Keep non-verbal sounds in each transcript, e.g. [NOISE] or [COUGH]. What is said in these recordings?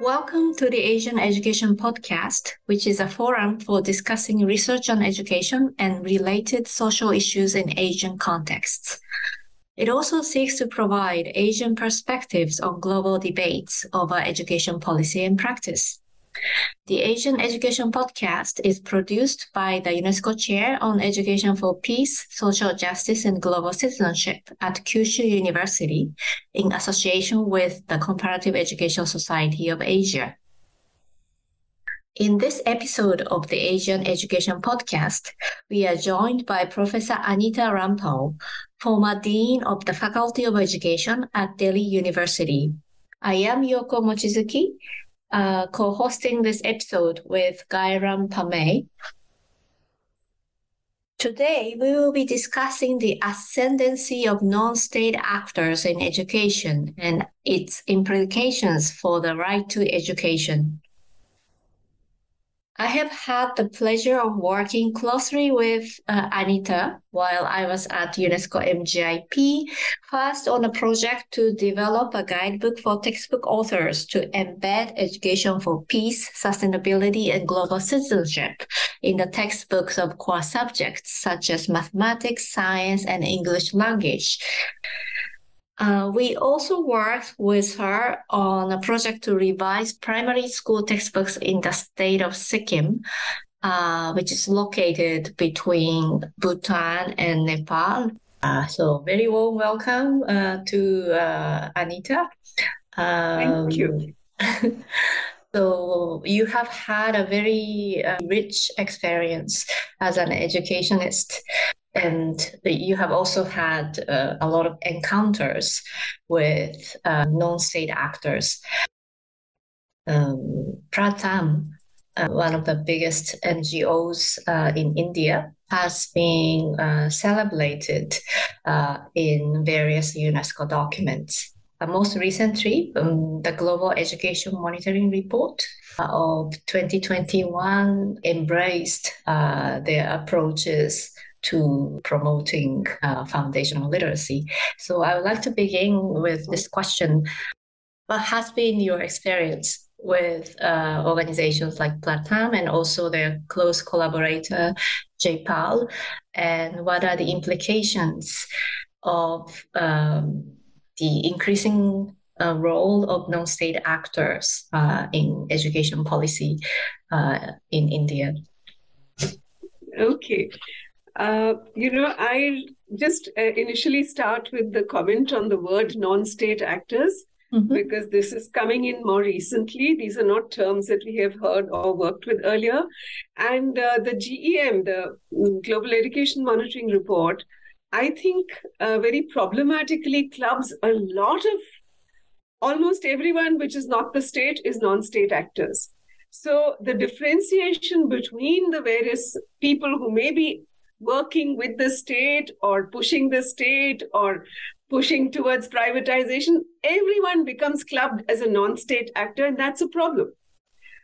Welcome to the Asian Education Podcast, which is a forum for discussing research on education and related social issues in Asian contexts. It also seeks to provide Asian perspectives on global debates over education policy and practice. The Asian Education Podcast is produced by the UNESCO Chair on Education for Peace, Social Justice, and Global Citizenship at Kyushu University in association with the Comparative Education Society of Asia. In this episode of the Asian Education Podcast, we are joined by Professor Anita Rampal, former Dean of the Faculty of Education at Delhi University. I am Yoko Mochizuki, uh, co-hosting this episode with Gairam Pamay. Today, we will be discussing the ascendancy of non-state actors in education and its implications for the right to education. I have had the pleasure of working closely with uh, Anita while I was at UNESCO MGIP, first on a project to develop a guidebook for textbook authors to embed education for peace, sustainability, and global citizenship in the textbooks of core subjects such as mathematics, science, and English language. Uh, we also worked with her on a project to revise primary school textbooks in the state of Sikkim, uh, which is located between Bhutan and Nepal. Uh, so, very warm welcome uh, to uh, Anita. Um, Thank you. [LAUGHS] So you have had a very uh, rich experience as an educationist and you have also had uh, a lot of encounters with uh, non-state actors. Um, Pratham, uh, one of the biggest NGOs uh, in India, has been uh, celebrated uh, in various UNESCO documents. most recently, um, the Global Education Monitoring Report of 2021 embraced their approaches to promoting uh, foundational literacy. So I would like to begin with this question. What has been your experience with uh, organizations like Pratham and also their close collaborator, J-PAL? And what are the implications of um, the increasing uh, role of non-state actors uh, in education policy uh, in India? Okay. Uh, you know, I'll just uh, initially start with the comment on the word non state actors. Mm-hmm. Because this is coming in more recently. These are not terms that we have heard or worked with earlier. And uh, the GEM, the Global Education Monitoring Report, I think uh, very problematically clubs a lot of almost everyone which is not the state is non state actors. So the differentiation between the various people who may be working with the state or pushing the state or pushing towards privatization, everyone becomes clubbed as a non state actor, and that's a problem.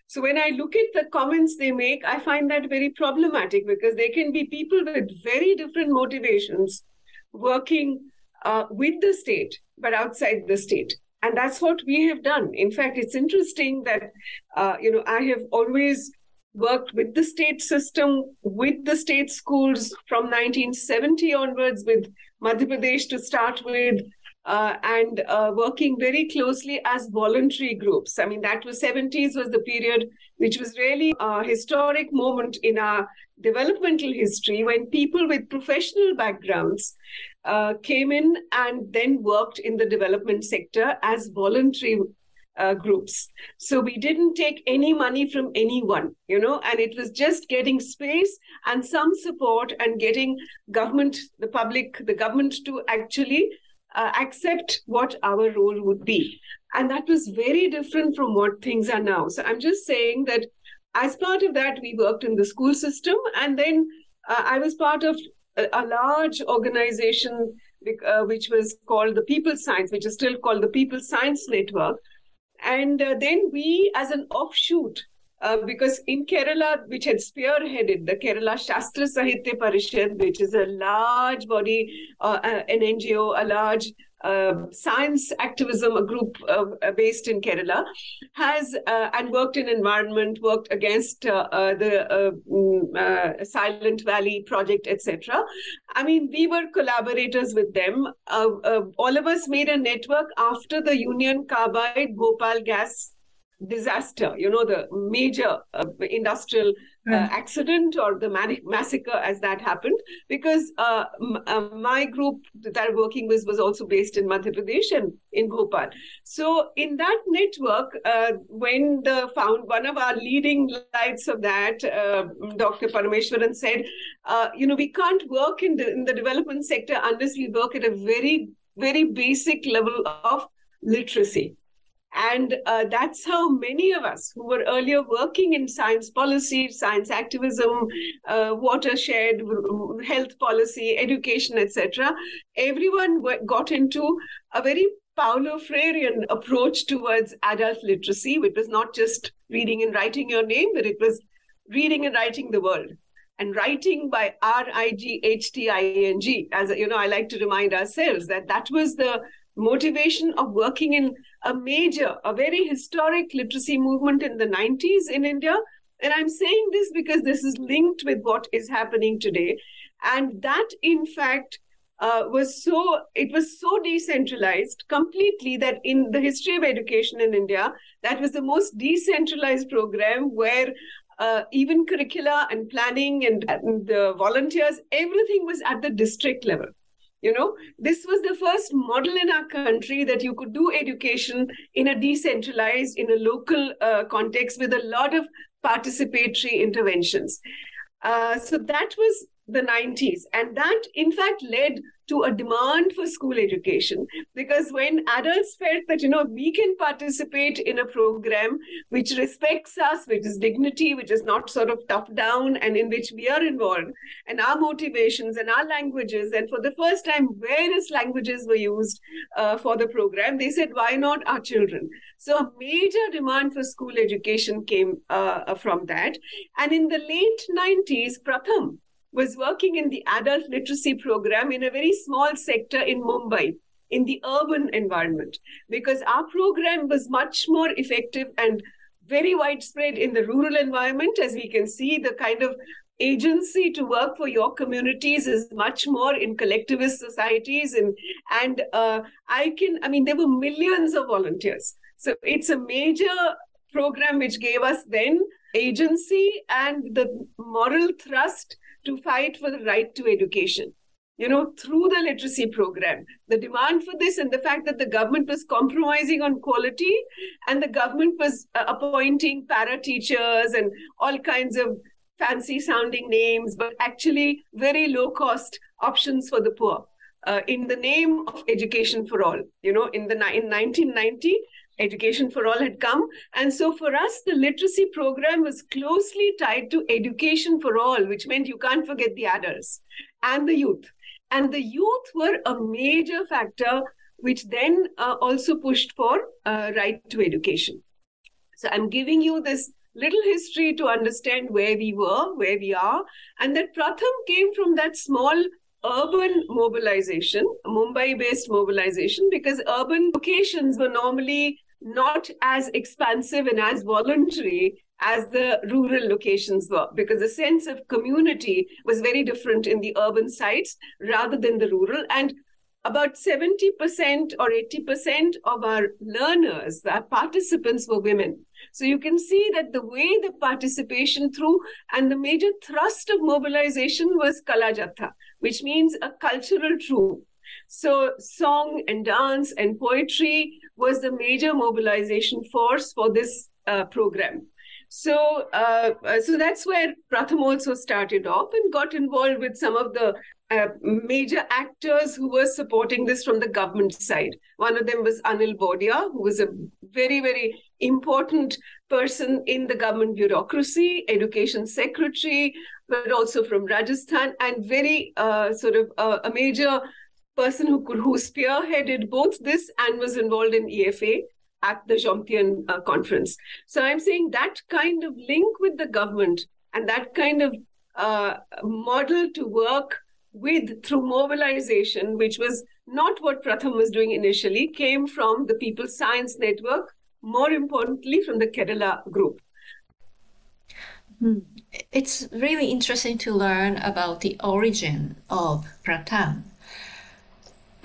So when I look at the comments they make, I find that very problematic because they can be people with very different motivations working uh, with the state, but outside the state. And that's what we have done. In fact, it's interesting that, uh, you know, I have always worked with the state system, with the state schools from 1970 onwards, with Madhya Pradesh to start with, uh, and uh, working very closely as voluntary groups. I mean, that was 70s was the period which was really a historic moment in our developmental history when people with professional backgrounds uh, came in and then worked in the development sector as voluntary uh, groups. So we didn't take any money from anyone, you know, and it was just getting space and some support and getting government, the public, the government to actually uh, accept what our role would be. And that was very different from what things are now. So I'm just saying that as part of that, we worked in the school system. And then uh, I was part of a, a large organization uh, which was called the People Science, which is still called the People Science Network, and uh, then we, as an offshoot, uh, because in Kerala, which had spearheaded the Kerala Shastra Sahitya Parishad, which is a large body, uh, uh an NGO, a large science activism, a group uh, based in Kerala, has uh, and worked in environment, worked against uh, uh, the mm, Silent Valley project, etc. I mean, we were collaborators with them. all of us made a network after the Union Carbide Bhopal gas disaster, you know, the major uh, industrial uh, accident or the massacre as that happened, because uh, m- uh, my group that I'm working with was also based in Madhya Pradesh and in Bhopal. So in that network, uh, when the found one of our leading lights of that, uh, Dr. Parameshwaran said, you know, we can't work in the, in the development sector unless we work at a very, very basic level of literacy and uh, that's how many of us who were earlier working in science policy, science activism, uh, watershed, health policy, education, etc., everyone got into a very Paulo Freirean approach towards adult literacy, which was not just reading and writing your name, but it was reading and writing the world and writing by r-i-g-h-t-i-n-g as you know i like to remind ourselves that that was the motivation of working in a major, a very historic literacy movement in the 90s in India. And I'm saying this because this is linked with what is happening today. And that, in fact, uh, was so it was so decentralized completely that in the history of education in India, that was the most decentralized program where uh, even curricula and planning and, and the volunteers, everything was at the district level you know this was the first model in our country that you could do education in a decentralized in a local uh, context with a lot of participatory interventions. Uh, so that was the 90s and that in fact led to a demand for school education. Because when adults felt that you know we can participate in a program which respects us which is dignity which is not sort of top down and in which we are involved and our motivations and our languages and for the first time various languages were used uh, for the program they said why not our children? So a major demand for school education came uh, from that. And in the late 90s pratham was working in the adult literacy program in a very small sector in Mumbai in the urban environment because our program was much more effective and very widespread in the rural environment. As we can see the kind of agency to work for your communities is much more in collectivist societies and and uh, i can i mean there were millions of volunteers. So it's a major program which gave us then agency and the moral thrust to fight for the right to education you know, through the literacy program. The demand for this and the fact that the government was compromising on quality and the government was uh, appointing para teachers and all kinds of fancy sounding names, but actually very low cost options for the poor. Uh, in the name of education for all, you know, in the in 1990, Education for All had come. And so for us, the literacy program was closely tied to Education for All, which meant you can't forget the adults and the youth. And the youth were a major factor, which then uh, also pushed for uh, right to education. So I'm giving you this little history to understand where we were, where we are, and that Pratham came from that small urban mobilization, Mumbai based mobilization, because urban locations were normally not as expansive and as voluntary as the rural locations were, because the sense of community was very different in the urban sites rather than the rural. And about 70% or 80% of our learners, our participants, were women. So you can see that the way the participation through and the major thrust of mobilization was Kalajatha, which means a cultural troupe. So song and dance and poetry was the major mobilization force for this uh, program. So, uh, uh, so that's where Pratham also started off and got involved with some of the uh, major actors who were supporting this from the government side. One of them was Anil Bordia, who was a very, very important person in the government bureaucracy, education secretary, but also from Rajasthan, and very uh, sort of uh, a major person who could who spearheaded both this and was involved in EFA at the Jomtien uh, conference. So I'm saying that kind of link with the government and that kind of uh, model to work with through mobilization, which was not what Pratham was doing initially, came from the People's Science Network, more importantly, from the Kerala group. Hmm. It's really interesting to learn about the origin of Pratham.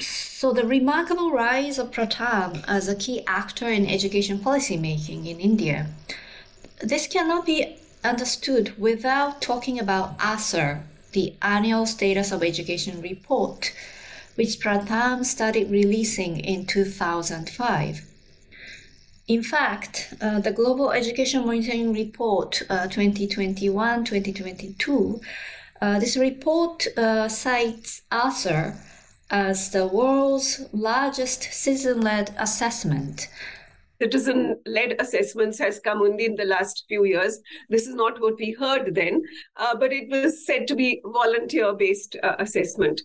So, the remarkable rise of Pratham as a key actor in education policy making in India. This cannot be understood without talking about ASER, the Annual Status of Education Report, which Pratham started releasing in 2005. In fact, uh, the Global Education Monitoring Report uh, 2021 2022, uh, this report uh, cites ASER as the world's largest citizen led assessment citizen led assessments has come only in the last few years. This is not what we heard then, uh, but it was said to be volunteer based uh, assessment.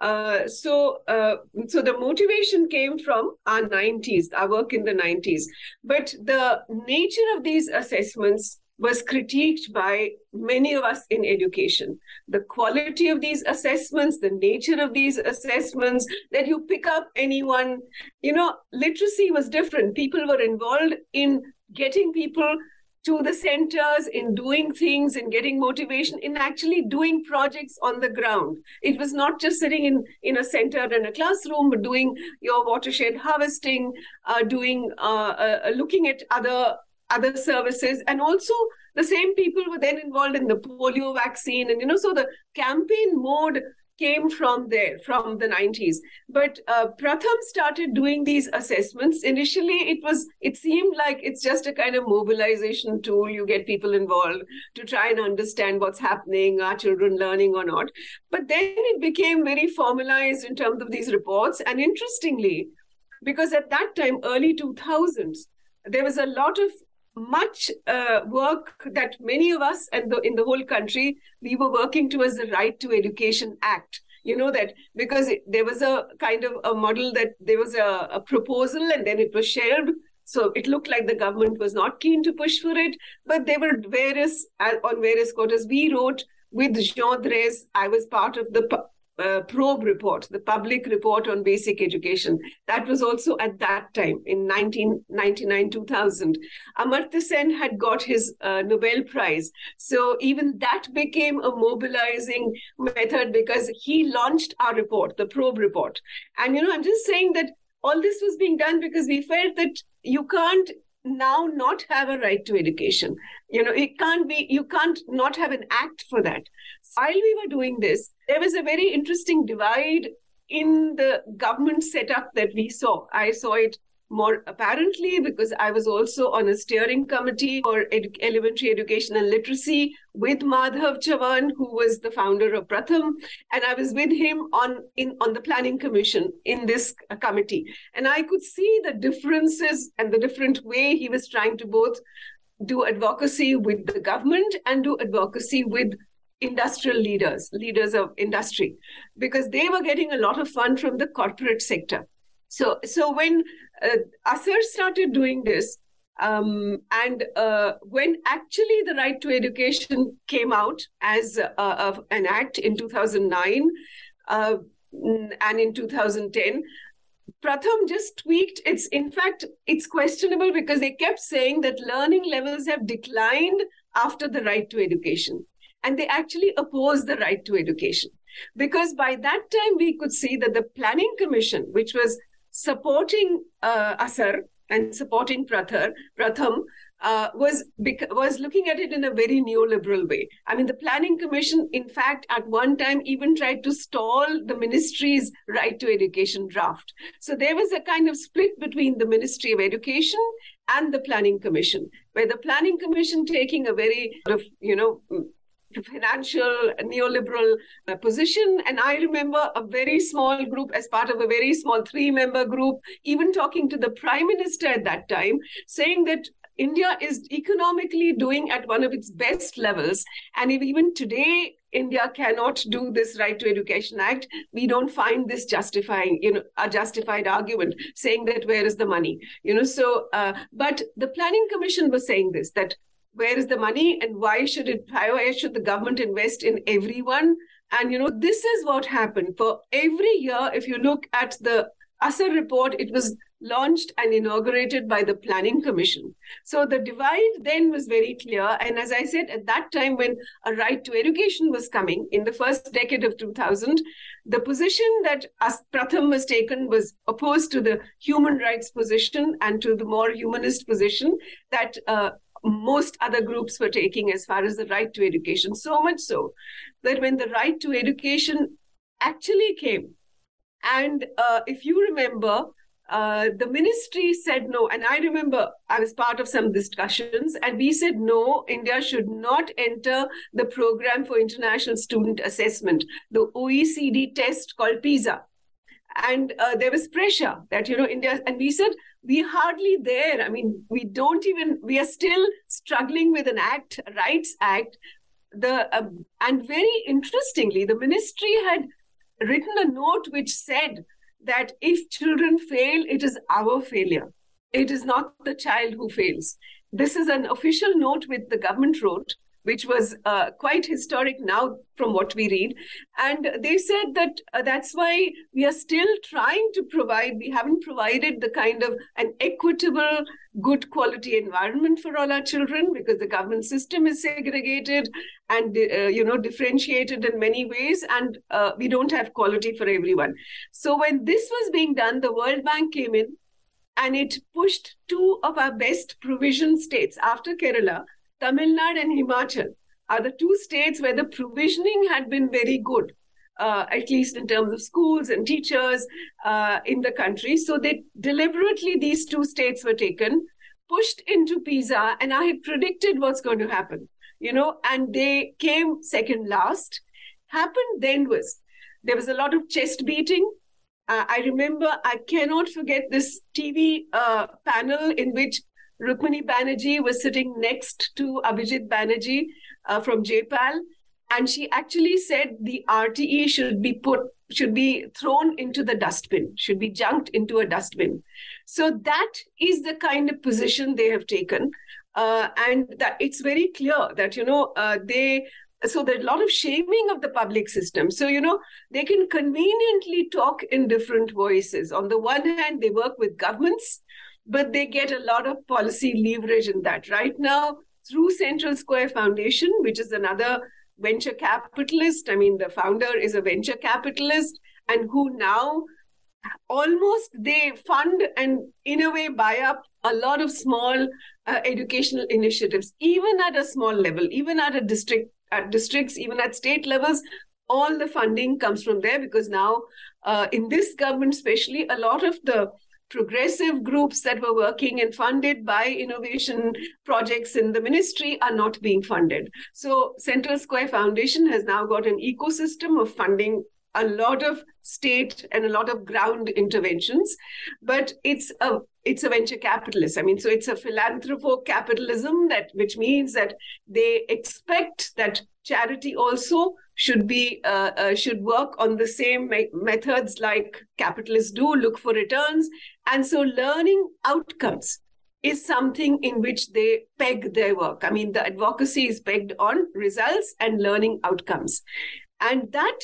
Uh, so, uh, so the motivation came from our 90s, our work in the 90s. But the nature of these assessments was critiqued by many of us in education. The quality of these assessments, the nature of these assessments, that you pick up anyone, you know, literacy was different. People were involved in getting people to the centers, in doing things, in getting motivation, in actually doing projects on the ground. It was not just sitting in, in a center in a classroom, but doing your watershed harvesting, uh, doing uh, uh, looking at other other services. And also the same people were then involved in the polio vaccine and you know so the campaign mode came from there from the 90s but uh, pratham started doing these assessments. Initially it was it seemed like it's just a kind of mobilization tool. You get people involved to try and understand what's happening are children learning or not. But then it became very formalized in terms of these reports. And interestingly because at that time early 2000s there was a lot of much uh, work that many of us and the, in the whole country we were working towards the right to education act. You know that because it, there was a kind of a model that there was a, a proposal and then it was shelved so it looked like the government was not keen to push for it. But there were various uh, on various quarters we wrote with Jean Drèze, I was part of the uh, probe report, the public report on basic education. That was also at that time in 1999 2000. Amartya Sen had got his uh, Nobel Prize. So even that became a mobilizing method because he launched our report, the probe report. And, you know, I'm just saying that all this was being done because we felt that you can't now not have a right to education you know it can't be you can't not have an act for that while we were doing this there was a very interesting divide in the government setup that we saw. I saw it more apparently because I was also on a steering committee for elementary education and literacy with Madhav Chavan, who was the founder of Pratham, and I was with him on in on the planning commission in this uh, committee, and I could see the differences and the different way he was trying to both do advocacy with the government and do advocacy with industrial leaders, leaders of industry, because they were getting a lot of fund from the corporate sector. So, so when uh, started doing this, um, and uh, when actually the right to education came out as uh, an act in 2009 uh, and in 2010, Pratham just tweaked. It's in fact it's questionable because they kept saying that learning levels have declined after the right to education, and they actually opposed the right to education because by that time we could see that the planning commission, which was supporting uh, ASER and supporting Prathar, Pratham uh, was was looking at it in a very neoliberal way. I mean, the Planning Commission, in fact, at one time even tried to stall the ministry's right to education draft. So there was a kind of split between the Ministry of Education and the Planning Commission, where the Planning Commission taking a very, you know, financial neoliberal uh, position. And I remember a very small group, as part of a very small three member group, even talking to the prime minister at that time, saying that India is economically doing at one of its best levels. And even today India cannot do this right to education act, we don't find this justifying, you know, a justified argument saying that where is the money, you know. So, uh, but the planning commission was saying this that where is the money and why should it why should the government invest in everyone And, you know, this is what happened. For every year, if you look at the ASER report, it was launched and inaugurated by the Planning Commission. So the divide then was very clear. And as I said, at that time, when a right to education was coming in the first decade of 2000, the position that As Pratham was taken was opposed to the human rights position and to the more humanist position that uh, most other groups were taking as far as the right to education. So much so that when the right to education actually came, and uh, if you remember, uh, the ministry said no. And I remember I was part of some discussions, and we said no, India should not enter the program for international student assessment, the OECD test called PISA. And uh, there was pressure that, you know, India, and we said, we hardly there. I mean, we don't even, we are still struggling with an act, Rights Act. The uh, And very interestingly, the ministry had written a note which said that if children fail, it is our failure. It is not the child who fails. This is an official note which the government wrote, which was uh, quite historic now from what we read. And they said that uh, that's why we are still trying to provide, we haven't provided the kind of an equitable, good quality environment for all our children because the government system is segregated and, uh, you know, differentiated in many ways. And uh, we don't have quality for everyone. So when this was being done, the World Bank came in and it pushed two of our best provision states after Kerala Tamil Nadu and Himachal are the two states where the provisioning had been very good, uh, at least in terms of schools and teachers uh, in the country. So they deliberately, these two states were taken, pushed into PISA, and I had predicted what's going to happen, you know, and they came second last. Happened then was there was a lot of chest beating. Uh, I remember, I cannot forget this TV uh, panel in which Rukmini Banerji was sitting next to Abhijit Banerjee uh, from JPAL, and she actually said the RTE should be put should be thrown into the dustbin, should be junked into a dustbin. So that is the kind of position they have taken, uh, and that it's very clear that you know uh, they so there's a lot of shaming of the public system so you know they can conveniently talk in different voices on the one hand they work with governments but they get a lot of policy leverage in that. Right now, through Central Square Foundation, which is another venture capitalist, I mean, the founder is a venture capitalist, and who now almost they fund and in a way buy up a lot of small uh, educational initiatives even at a small level even at a district at districts even at state levels all the funding comes from there because now uh, in this government especially a lot of the progressive groups that were working and funded by innovation projects in the ministry are not being funded. So, Central Square Foundation has now got an ecosystem of funding a lot of state and a lot of ground interventions but it's a it's a venture capitalist i mean so it's a philanthropo capitalism that which means that they expect that charity also should be uh, uh, should work on the same me- methods like capitalists do look for returns and so learning outcomes is something in which they peg their work. I mean the advocacy is pegged on results and learning outcomes. And that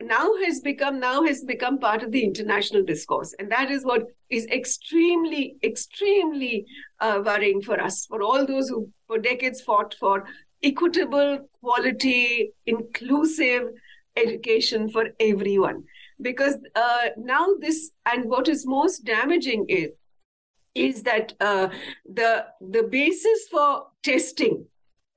now has become now has become part of the international discourse. And that is what is extremely extremely uh, worrying for us for all those who for decades fought for equitable, quality, inclusive education for everyone. Because uh, now this, and what is most damaging is, is that uh, the the basis for testing,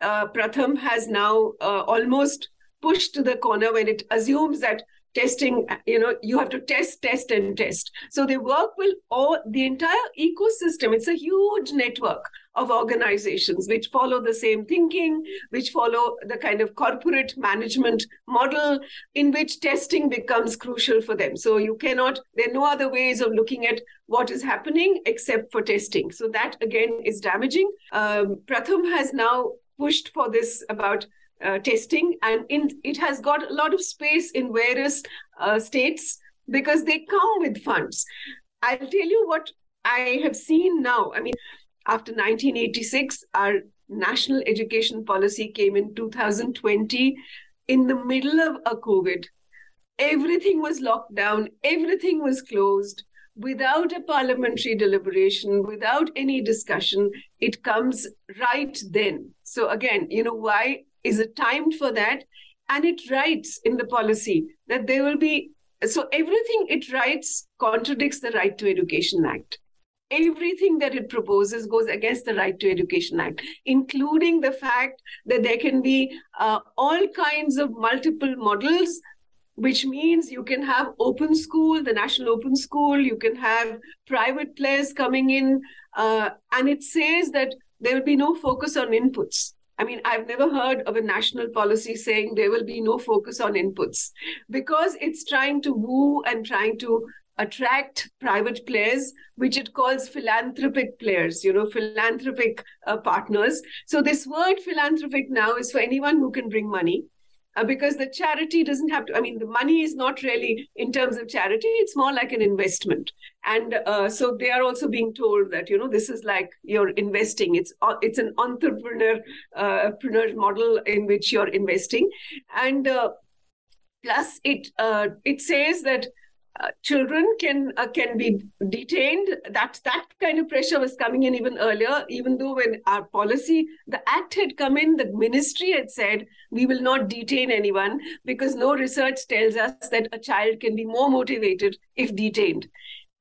uh, Pratham has now uh, almost pushed to the corner when it assumes that testing you know you have to test test and test. So they work will all the entire ecosystem it's a huge network of organizations which follow the same thinking which follow the kind of corporate management model in which testing becomes crucial for them so you cannot there are no other ways of looking at what is happening except for testing so that again is damaging um, pratham has now pushed for this about uh, testing, and in, it has got a lot of space in various uh, states because they come with funds. I'll tell you what I have seen now. I mean, after 1986, our national education policy came in 2020. in the middle of a COVID. Everything was locked down, everything was closed without a parliamentary deliberation, without any discussion. It comes right then. So, again, you know, why is it timed for that? And it writes in the policy that there will be so everything it writes contradicts the Right to Education Act everything that it proposes goes against the right to education act including the fact that there can be uh, all kinds of multiple models which means you can have open school the national open school you can have private players coming in uh, and it says that there will be no focus on inputs. I mean, I've never heard of a national policy saying there will be no focus on inputs because it's trying to woo and trying to attract private players, which it calls philanthropic players, you know, philanthropic uh, partners. So this word philanthropic now is for anyone who can bring money. Uh, because the charity doesn't have to i mean the money is not really in terms of charity it's more like an investment and uh, so they are also being told that you know this is like you're investing it's uh, it's an entrepreneur uh, entrepreneur model in which you're investing and uh, plus it uh, it says that uh, children can uh, can be detained. That that kind of pressure was coming in even earlier. Even though when our policy the act had come in the ministry had said we will not detain anyone because no research tells us that a child can be more motivated if detained.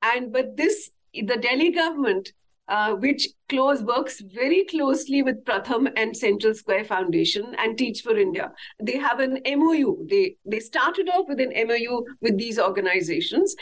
And but this the delhi government uh, which close works very closely with Pratham and Central Square Foundation and Teach for India. They have an MOU. They they started off with an MOU with these organizations,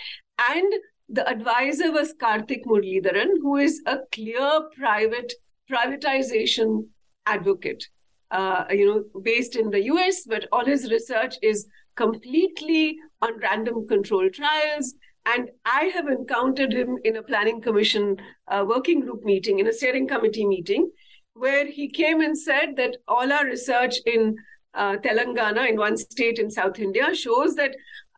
and the advisor was Karthik Muralidharan, who is a clear private privatization advocate. Uh, you know, based in the US, but all his research is completely on random control trials and I have encountered him in a planning commission uh, working group meeting, in a steering committee meeting, where he came and said that all our research in uh, Telangana, in one state in South India, shows that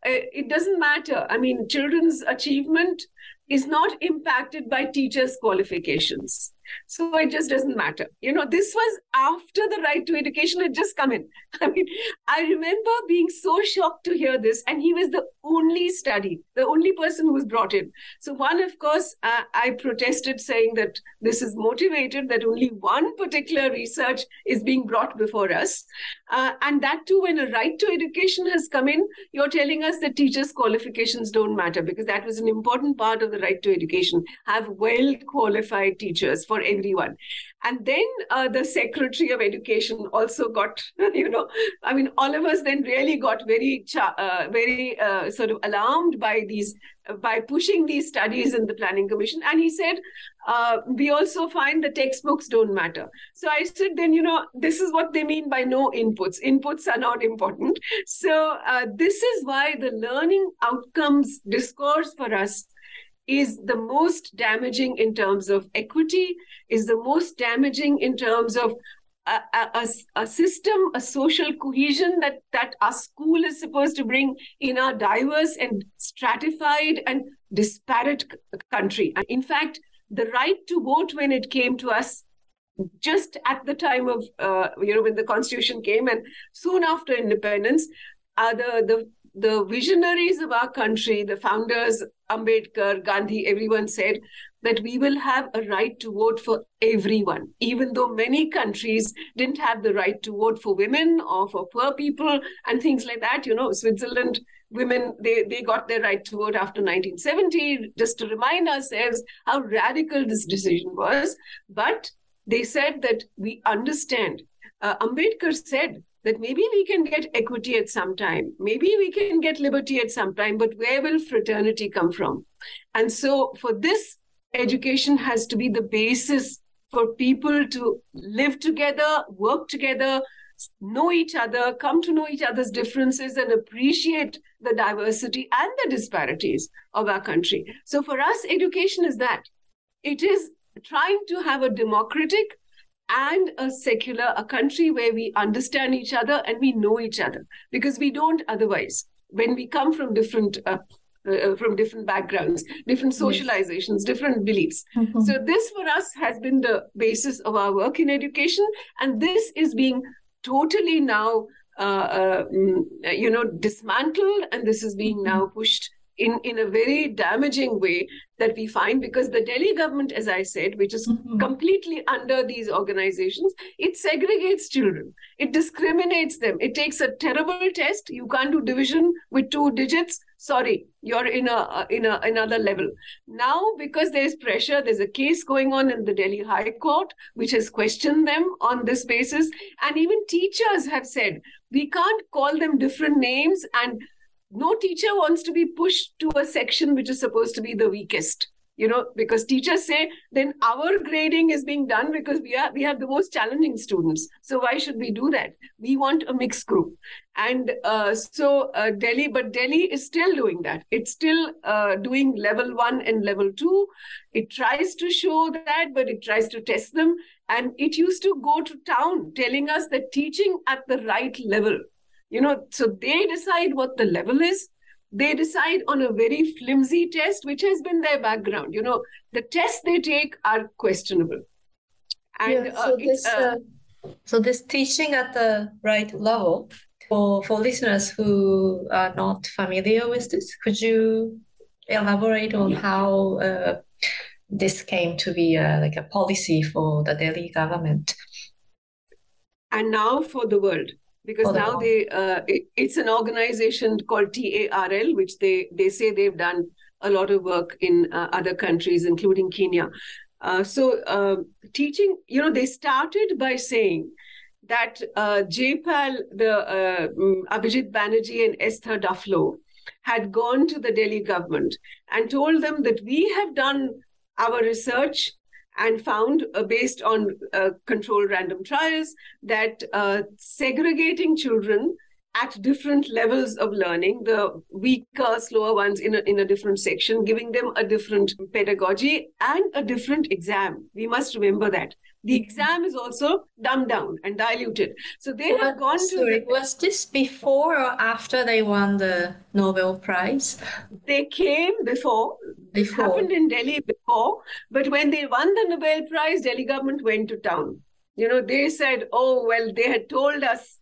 uh, it doesn't matter. I mean, children's achievement is not impacted by teachers' qualifications. So it just doesn't matter. You know, this was after the right to education had just come in. [LAUGHS] I mean, I remember being so shocked to hear this, and he was the only study, the only person who was brought in. So, one, of course, uh, I protested saying that this is motivated, that only one particular research is being brought before us. Uh, and that too, when a right to education has come in, you're telling us that teachers' qualifications don't matter because that was an important part of the right to education. Have well qualified teachers for everyone. And then uh, the Secretary of Education also got, [LAUGHS] you know, I mean, all of us then really got very, uh, very uh, sort of alarmed by these, by pushing these studies in the Planning Commission. And he said, uh, we also find the textbooks don't matter. So I said, then, you know, this is what they mean by no inputs. Inputs are not important. So uh, this is why the learning outcomes discourse for us is the most damaging in terms of equity, is the most damaging in terms of a, a, a, system, a social cohesion that, that our school is supposed to bring in our diverse and stratified and disparate country. And In fact, the right to vote when it came to us just at the time of uh, you know when the constitution came and soon after independence uh, the the the visionaries of our country, the founders, Ambedkar, Gandhi, everyone said that we will have a right to vote for everyone, even though many countries didn't have the right to vote for women or for poor people and things like that. You know, Switzerland women they, they got their right to vote after 1970 just to remind ourselves how radical this decision was. But they said that we understand. Uh, ambedkar said that maybe we can get equity at some time, maybe we can get liberty at some time, but where will fraternity come from? And so, for this, education has to be the basis for people to live together, work together, know each other, come to know each other's differences, and appreciate the diversity and the disparities of our country. So, for us, education is that it is trying to have a democratic and a secular, a country where we understand each other and we know each other because we don't otherwise. When we come from different uh, uh, from different backgrounds, different socializations, different beliefs. Mm-hmm. So, this for us has been the basis of our work in education, and this is being totally now uh, uh, mm, you know, dismantled, and this is being now pushed in, in a very damaging way that we find because the Delhi government, as I said, which is mm-hmm. completely under these organizations, it segregates children, it discriminates them, it takes a terrible test. You can't do division with two digits. Sorry, you're in a in a another level. Now, because there's pressure, there's a case going on in the Delhi High Court, which has questioned them on this basis, and even teachers have said we can't call them different names and no teacher wants to be pushed to a section which is supposed to be the weakest you know because teachers say then our grading is being done because we are we have the most challenging students. So why should we do that? We want a mixed group. And uh, so uh, delhi but delhi is still doing that. It's still uh, doing level 1 and level 2 it tries to show that but it tries to test them. And it used to go to town telling us that teaching at the right level you know so they decide what the level is. They decide on a very flimsy test which has been their background. You know the tests they take are questionable. And yeah, so, uh, this, uh, uh, so this teaching at the right level for for listeners who are not familiar with this could you elaborate on how uh, this came to be uh, like a policy for the Delhi government? And now for the world because oh, now they uh, it, it's an organization called TARL, which they they say they've done a lot of work in uh, other countries, including Kenya. Uh, so uh, teaching, you know, they started by saying that uh, J-PAL, the uh, mm, Abhijit Banerjee and Esther Duflo had gone to the Delhi government and told them that we have done our research and found, uh, based on uh, controlled random trials, that uh, segregating children at different levels of learning, the weaker, slower ones in a, in a different section, giving them a different pedagogy and a different exam. We must remember that. The mm-hmm. exam is also dumbed down and diluted. So they have gone to. Sorry, the, was this before or after they won the Nobel Prize? They came before. Before. It happened in Delhi before. But when they won the Nobel Prize, Delhi government went to town. You know, they said, oh, well, they had told us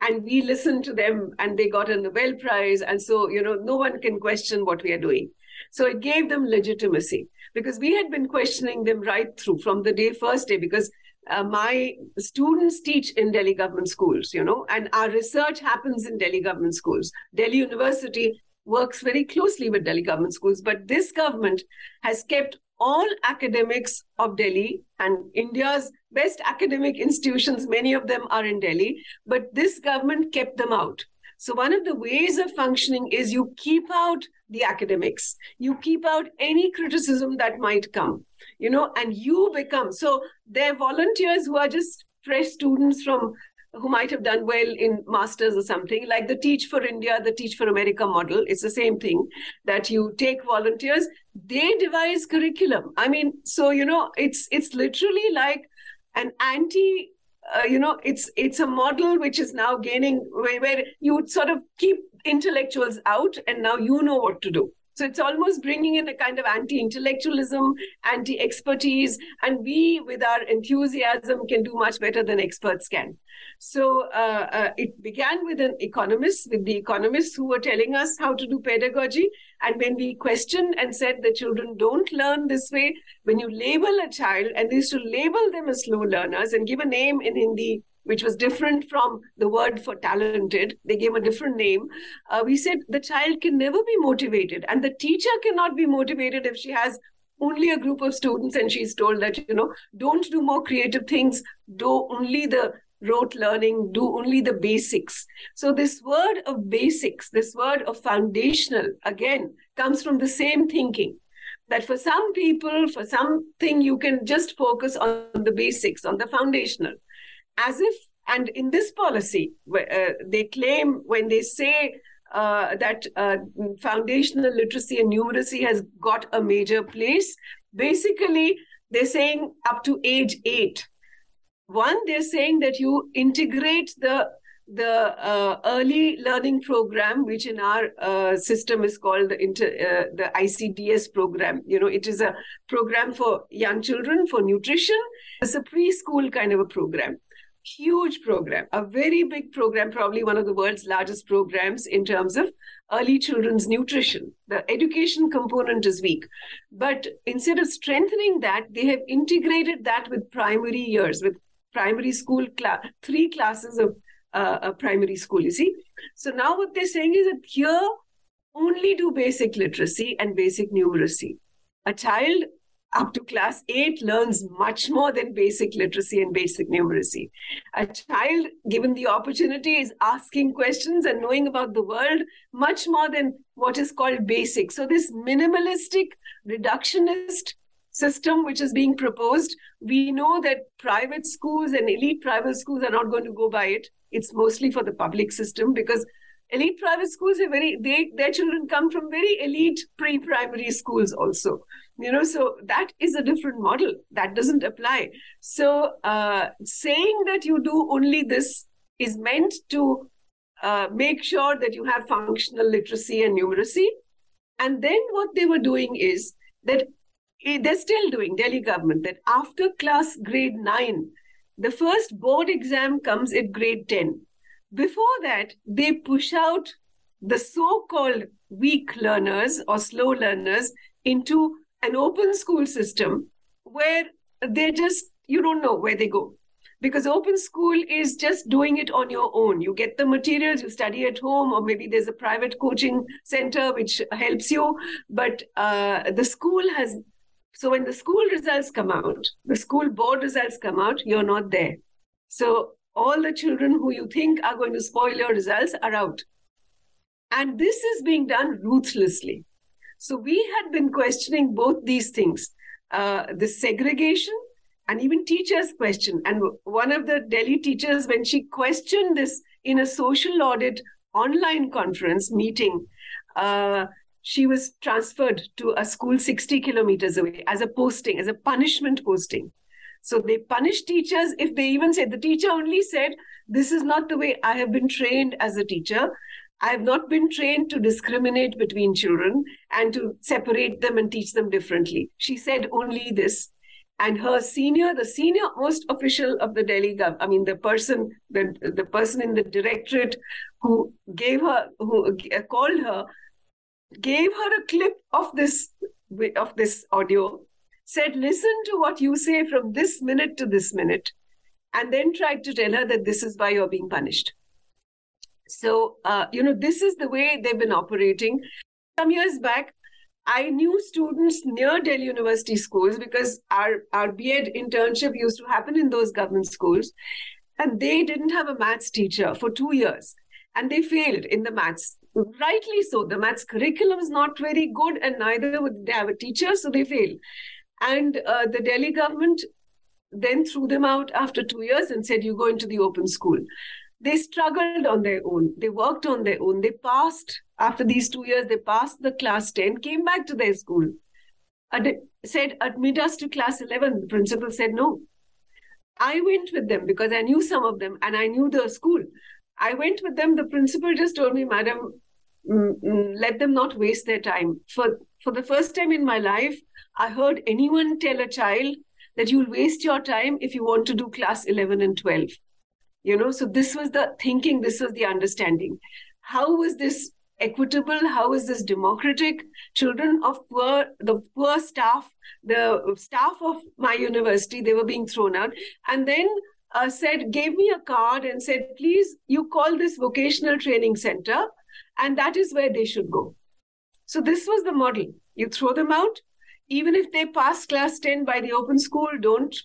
and we listened to them and they got a Nobel Prize. And so, you know, no one can question what we are doing. So it gave them legitimacy because we had been questioning them right through from the day first day because uh, my students teach in Delhi government schools, you know, and our research happens in Delhi government schools. Delhi University works very closely with Delhi government schools, but this government has kept all academics of Delhi and India's best academic institutions, many of them are in Delhi, but this government kept them out. So, one of the ways of functioning is you keep out the academics, you keep out any criticism that might come, you know, and you become so they're volunteers who are just fresh students from who might have done well in masters or something like the teach for india the teach for america model. It's the same thing that you take volunteers. They devise curriculum. I mean so you know it's it's literally like an anti uh, you know it's it's a model which is now gaining where, where you sort of keep intellectuals out and now you know what to do so it's almost bringing in a kind of anti intellectualism, anti expertise, and we, with our enthusiasm, can do much better than experts can. So uh, uh, it began with an economist, with the economists who were telling us how to do pedagogy. And when we questioned and said the children don't learn this way, when you label a child, and they used to label them as slow learners and give a name in Hindi which was different from the word for talented. They gave a different name. Uh, we said the child can never be motivated, and the teacher cannot be motivated if she has only a group of students and she's told that, you know, don't do more creative things, do only the rote learning, do only the basics. So, this word of basics, this word of foundational, again, comes from the same thinking that for some people, for something, you can just focus on the basics, on the foundational as if, and in this policy, uh, they claim when they say uh, that uh, foundational literacy and numeracy has got a major place, basically they're saying up to age eight. One, they're saying that you integrate the the uh, early learning program, which in our uh, system is called the, inter, uh, the ICDS program. You know, it is a program for young children for nutrition. It's a preschool kind of a program. Huge program, a very big program, probably one of the world's largest programs in terms of early children's nutrition. The education component is weak. But instead of strengthening that, they have integrated that with primary years, with primary school, cl- three classes of uh, a primary school, you see. So now what they're saying is that here only do basic literacy and basic numeracy. A child up to class 8 learns much more than basic literacy and basic numeracy. A child, given the opportunity, is asking questions and knowing about the world much more than what is called basic. So, this minimalistic, reductionist system which is being proposed, we know that private schools and elite private schools are not going to go by it. It's mostly for the public system because elite private schools are very they their children come from very elite pre-primary schools also you know so that is a different model that doesn't apply. So uh, saying that you do only this is meant to uh, make sure that you have functional literacy and numeracy. And then what they were doing is that eh, they're still doing delhi government that after class grade 9 the first board exam comes at grade 10 before that they push out the so-called weak learners or slow learners into an open school system where they just you don't know where they go. Because open school is just doing it on your own. You get the materials you study at home or maybe there's a private coaching center which helps you. But uh, the school has so when the school results come out the school board results come out you're not there. So all the children who you think are going to spoil your results are out and this is being done ruthlessly so we had been questioning both these things uh, the segregation and even teachers question. And one of the Delhi teachers, when she questioned this in a social audit online conference meeting, uh, she was transferred to a school 60 kilometers away as a posting, as a punishment posting. So they punish teachers if they even said, the teacher only said, This is not the way I have been trained as a teacher. I have not been trained to discriminate between children and to separate them and teach them differently. She said only this. And her senior, the senior most official of the Delhi government, I mean, the person, the, the person in the directorate who gave her, who called her, gave her a clip of this, of this audio, said, listen to what you say from this minute to this minute, and then tried to tell her that this is why you're being punished. So, uh, you know, this is the way they've been operating. Some years back, I knew students near Delhi University schools because our, our B.Ed internship used to happen in those government schools. And they didn't have a maths teacher for two years. And they failed in the maths. Rightly so. The maths curriculum is not very good, and neither would they have a teacher, so they failed. And uh, the Delhi government then threw them out after two years and said, You go into the open school they struggled on their own. They worked on their own. They passed, after these two years, they passed the class 10, came back to their school, said, admit us to class 11. The principal said, no. I went with them because I knew some of them and I knew the school. I went with them. The principal just told me, madam, mm, mm, let them not waste their time. For, for the first time in my life, I heard anyone tell a child that you'll waste your time if you want to do class 11 and 12 you know so this was the thinking this was the understanding. How was this equitable? How is this democratic? Children of poor the poor staff the staff of my university they were being thrown out. And then uh, said gave me a card and said please you call this vocational training center and that is where they should go so this was the model you throw them out even if they pass class 10 by the open school don't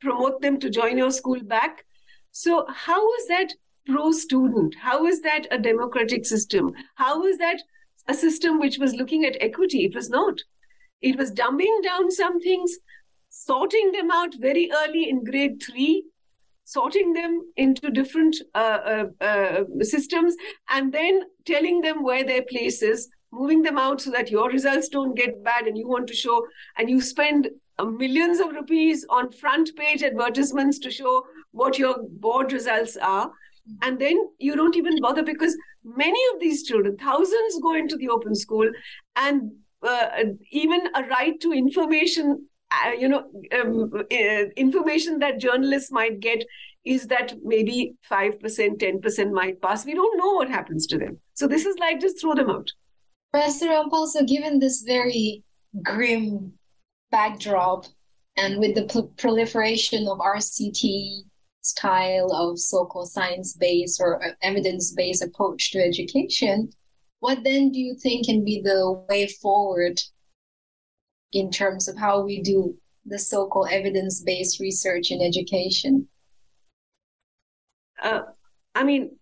promote them to join your school back so, how is that pro student? How is that a democratic system? How is that a system which was looking at equity? It was not. It was dumbing down some things, sorting them out very early in grade three, sorting them into different uh, uh, uh, systems, and then telling them where their place is, moving them out so that your results don't get bad and you want to show, and you spend uh, millions of rupees on front page advertisements to show what your board results are. And then you don't even bother because many of these children, thousands go into the open school, and uh, even a right to information, uh, you know, um, uh, information that journalists might get is that maybe 5%, 10% might pass. We don't know what happens to them. So this is like just throw them out. Professor Rampal, given this very grim backdrop and with the proliferation of RCT style of so-called science-based or uh, evidence-based approach to education, what then do you think can be the way forward in terms of how we do the so-called evidence-based research in education? Uh, I mean,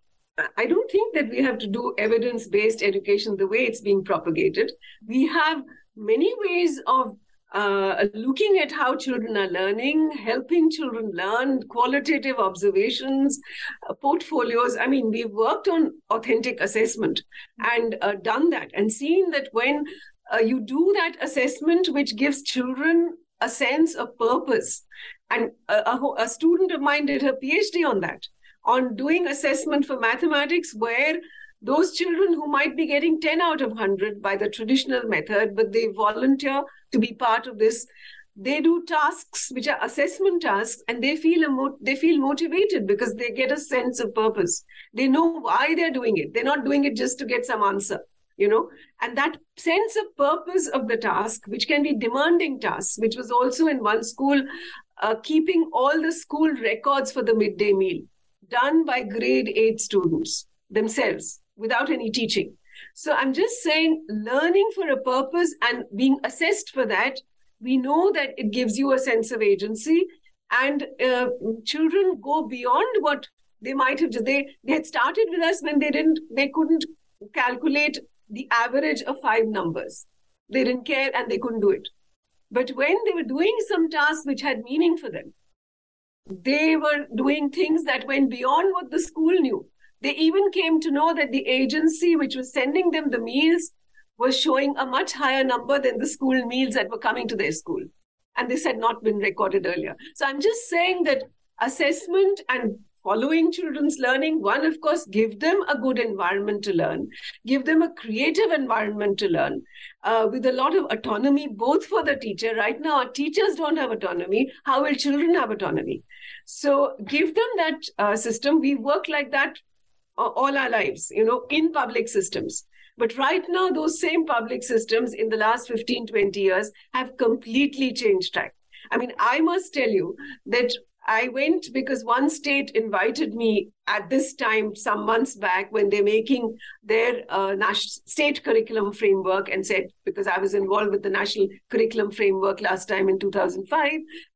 I don't think that we have to do evidence based education the way it's being propagated. We have many ways of uh, looking at how children are learning, helping children learn, qualitative observations, uh, portfolios. I mean, we've worked on authentic assessment and uh, done that and seen that when uh, you do that assessment, which gives children a sense of purpose, and a, a, a student of mine did her PhD on that on doing assessment for mathematics where those children who might be getting 10 out of 100 by the traditional method, but they volunteer to be part of this. They do tasks which are assessment tasks, and they feel emo- they feel motivated because they get a sense of purpose. They know why they're doing it. They're not doing it just to get some answer, you know. And that sense of purpose of the task, which can be demanding tasks, which was also in one school, uh, keeping all the school records for the midday meal done by grade eight students themselves without any teaching. So I'm just saying, learning for a purpose and being assessed for that, we know that it gives you a sense of agency. And uh, children go beyond what they might have. They they had started with us when they didn't, they couldn't calculate the average of five numbers. They didn't care and they couldn't do it. But when they were doing some tasks which had meaning for them, they were doing things that went beyond what the school knew. They even came to know that the agency which was sending them the meals was showing a much higher number than the school meals that were coming to their school. And this had not been recorded earlier. So I'm just saying that assessment and following children's learning one of course give them a good environment to learn give them a creative environment to learn uh, with a lot of autonomy both for the teacher right now our teachers don't have autonomy how will children have autonomy so give them that uh, system. We work like that all our lives you know in public systems. But right now those same public systems in the last 15 20 years have completely changed track I mean, I must tell you that I went because one state invited me at this time, some months back, when they're making their uh, national state curriculum framework, and said, because I was involved with the national curriculum framework last time in 2005,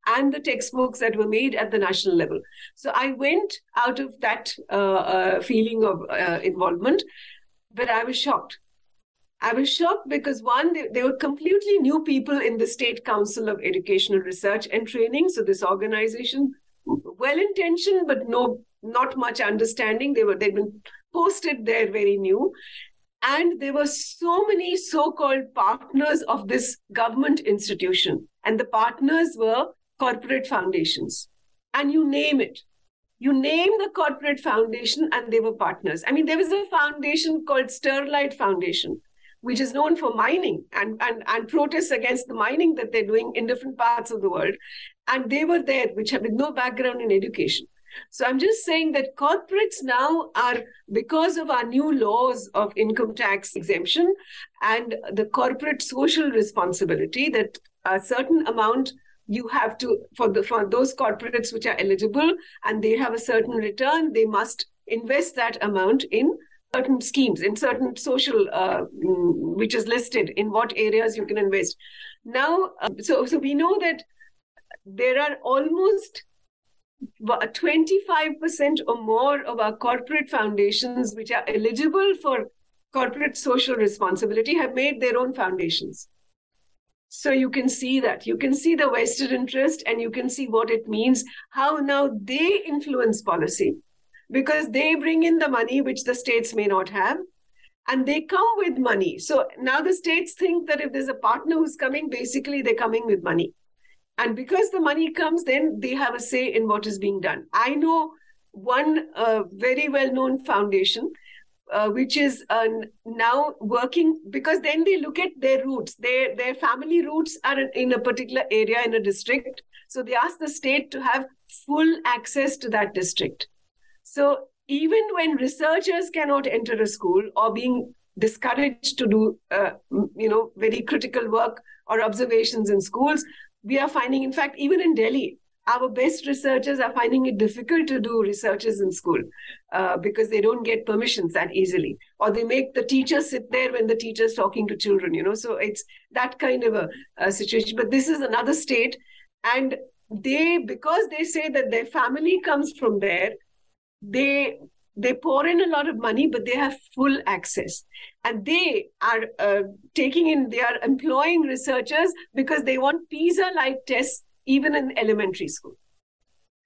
and the textbooks that were made at the national level. So I went out of that uh, uh, feeling of uh, involvement, but I was shocked. I was shocked because one, they, they, were completely new people in the State Council of Educational Research and Training. So this organization well intentioned but no not much understanding. They were they'd been posted there very new. And there were so many so-called partners of this government institution. And the partners were corporate foundations. And you name it. You name the corporate foundation and they were partners. I mean there was a foundation called sterlite foundation which is known for mining and, and, and protests against the mining that they're doing in different parts of the world. And they were there, which have no background in education. So I'm just saying that corporates now are, because of our new laws of income tax exemption and the corporate social responsibility, that a certain amount you have to for the for those corporates which are eligible and they have a certain return, they must invest that amount in certain schemes in certain social uh, mm, which is listed in what areas you can invest. Now uh, so so we know that there are almost 25% or more of our corporate foundations which are eligible for corporate social responsibility have made their own foundations. So you can see that. You can see the vested interest and you can see what it means how now they influence policy because they bring in the money which the states may not have and they come with money. So now the states think that if there's a partner who's coming basically they're coming with money. And because the money comes then they have a say in what is being done. I know one uh, very well known foundation uh, which is uh, now working because then they look at their roots. Their their family roots are in a particular area in a district. So they ask the state to have full access to that district. So even when researchers cannot enter a school or being discouraged to do, uh, you know, very critical work or observations in schools, we are finding, in fact, even in Delhi, our best researchers are finding it difficult to do researches in school uh, because they don't get permissions that easily. Or they make the teacher sit there when the teacher is talking to children you know. So it's that kind of a, a situation. But this is another state. And they because they say that their family comes from there they they pour in a lot of money but they have full access and they are uh, taking in they are employing researchers because they want pisa like tests even in elementary school.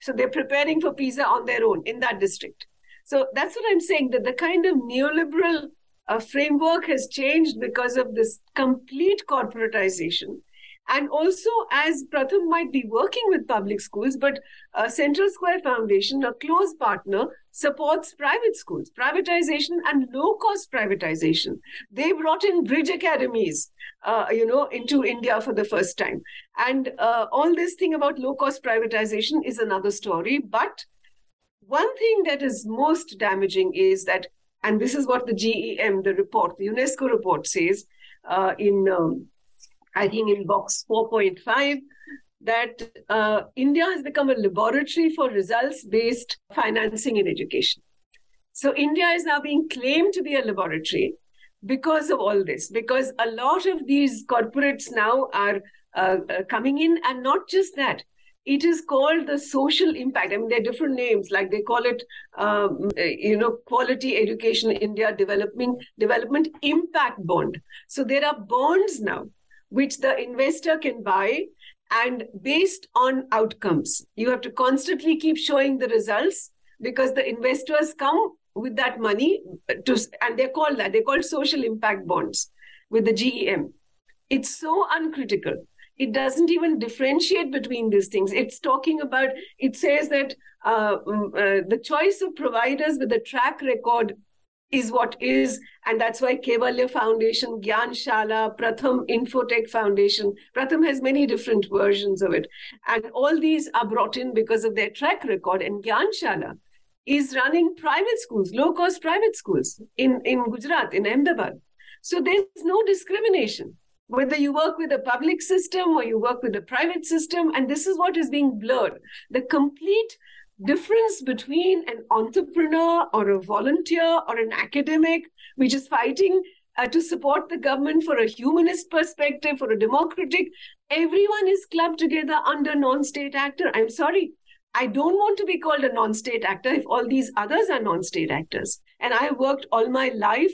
So they're preparing for PISA on their own in that district. So that's what I'm saying that the kind of neoliberal uh, framework has changed because of this complete corporatization. And also, as Pratham might be working with public schools, but uh, Central Square Foundation, a close partner, supports private schools, privatization and low cost privatization. They brought in bridge academies uh, you know, into India for the first time. And uh, all this thing about low cost privatization is another story. But one thing that is most damaging is that, and this is what the GEM, the report, the UNESCO report says uh, in, um, I think, in box 4.5, that uh, India has become a laboratory for results based financing in education. So India is now being claimed to be a laboratory because of all this, because a lot of these corporates now are uh, uh, coming in, and not just that. It is called the social impact. I mean, there are different names, like they call it, um, you know, Quality Education India Development Development Impact Bond. So there are bonds now, which the investor can buy, and based on outcomes, you have to constantly keep showing the results because the investors come with that money to and they're called that they're called social impact bonds with the gem it's so uncritical. It doesn't even differentiate between these things. It's talking about it says that uh, mm, uh, the choice of providers with a track record is what is and that's why Kaivalya Foundation, Gyan Shala, Pratham Infotech Foundation. Pratham has many different versions of it. And all these are brought in because of their track record. And Gyan Shala is running private schools, low cost private schools in, in Gujarat, in Ahmedabad. So there's no discrimination, whether you work with a public system or you work with a private system. And this is what is being blurred. The complete difference between an entrepreneur or a volunteer or an academic, which is fighting uh, to support the government for a humanist perspective, for a democratic, everyone is clubbed together under non state actor. I'm sorry, I don't want to be called a non state actor if all these others are non state actors. And I worked all my life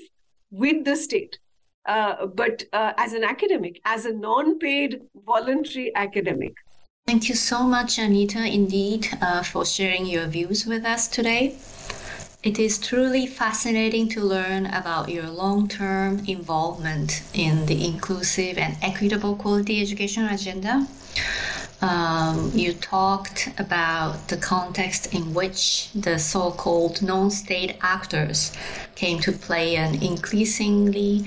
with the state. Uh, but uh, as an academic, as a non paid voluntary academic. Thank you so much, Anita, indeed, uh, for sharing your views with us today. It is truly fascinating to learn about your long term involvement in the inclusive and equitable quality education agenda um, you talked about the context in which the so called non state actors came to play an increasingly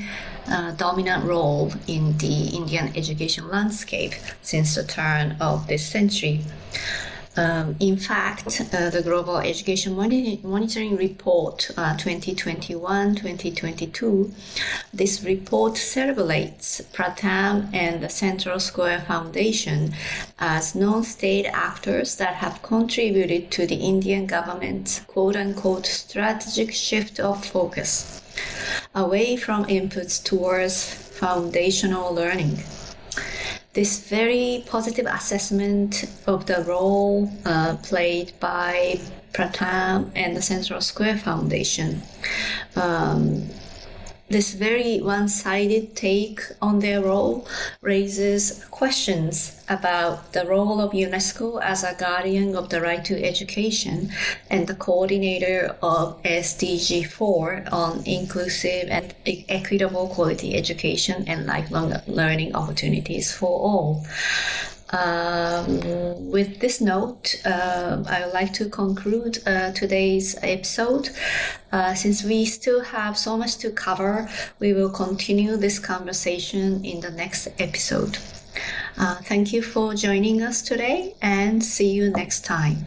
uh, dominant role in the Indian education landscape since the turn of this century. Um, in fact, uh, the Global Education Monitoring Report uh, 2021-2022, this report celebrates Pratham and the Central Square Foundation as non-state actors that have contributed to the Indian government's quote-unquote strategic shift of focus away from inputs towards foundational learning this very positive assessment of the role uh, played by Pratham and the Central Square Foundation. Um, this very one sided take on their role raises questions about the role of UNESCO as a guardian of the right to education and the coordinator of SDG 4 on inclusive and equitable quality education and lifelong learning opportunities for all. Um, with this note, uh, I would like to conclude uh, today's episode. Uh, since we still have so much to cover, we will continue this conversation in the next episode. Uh, thank you for joining us today and see you next time.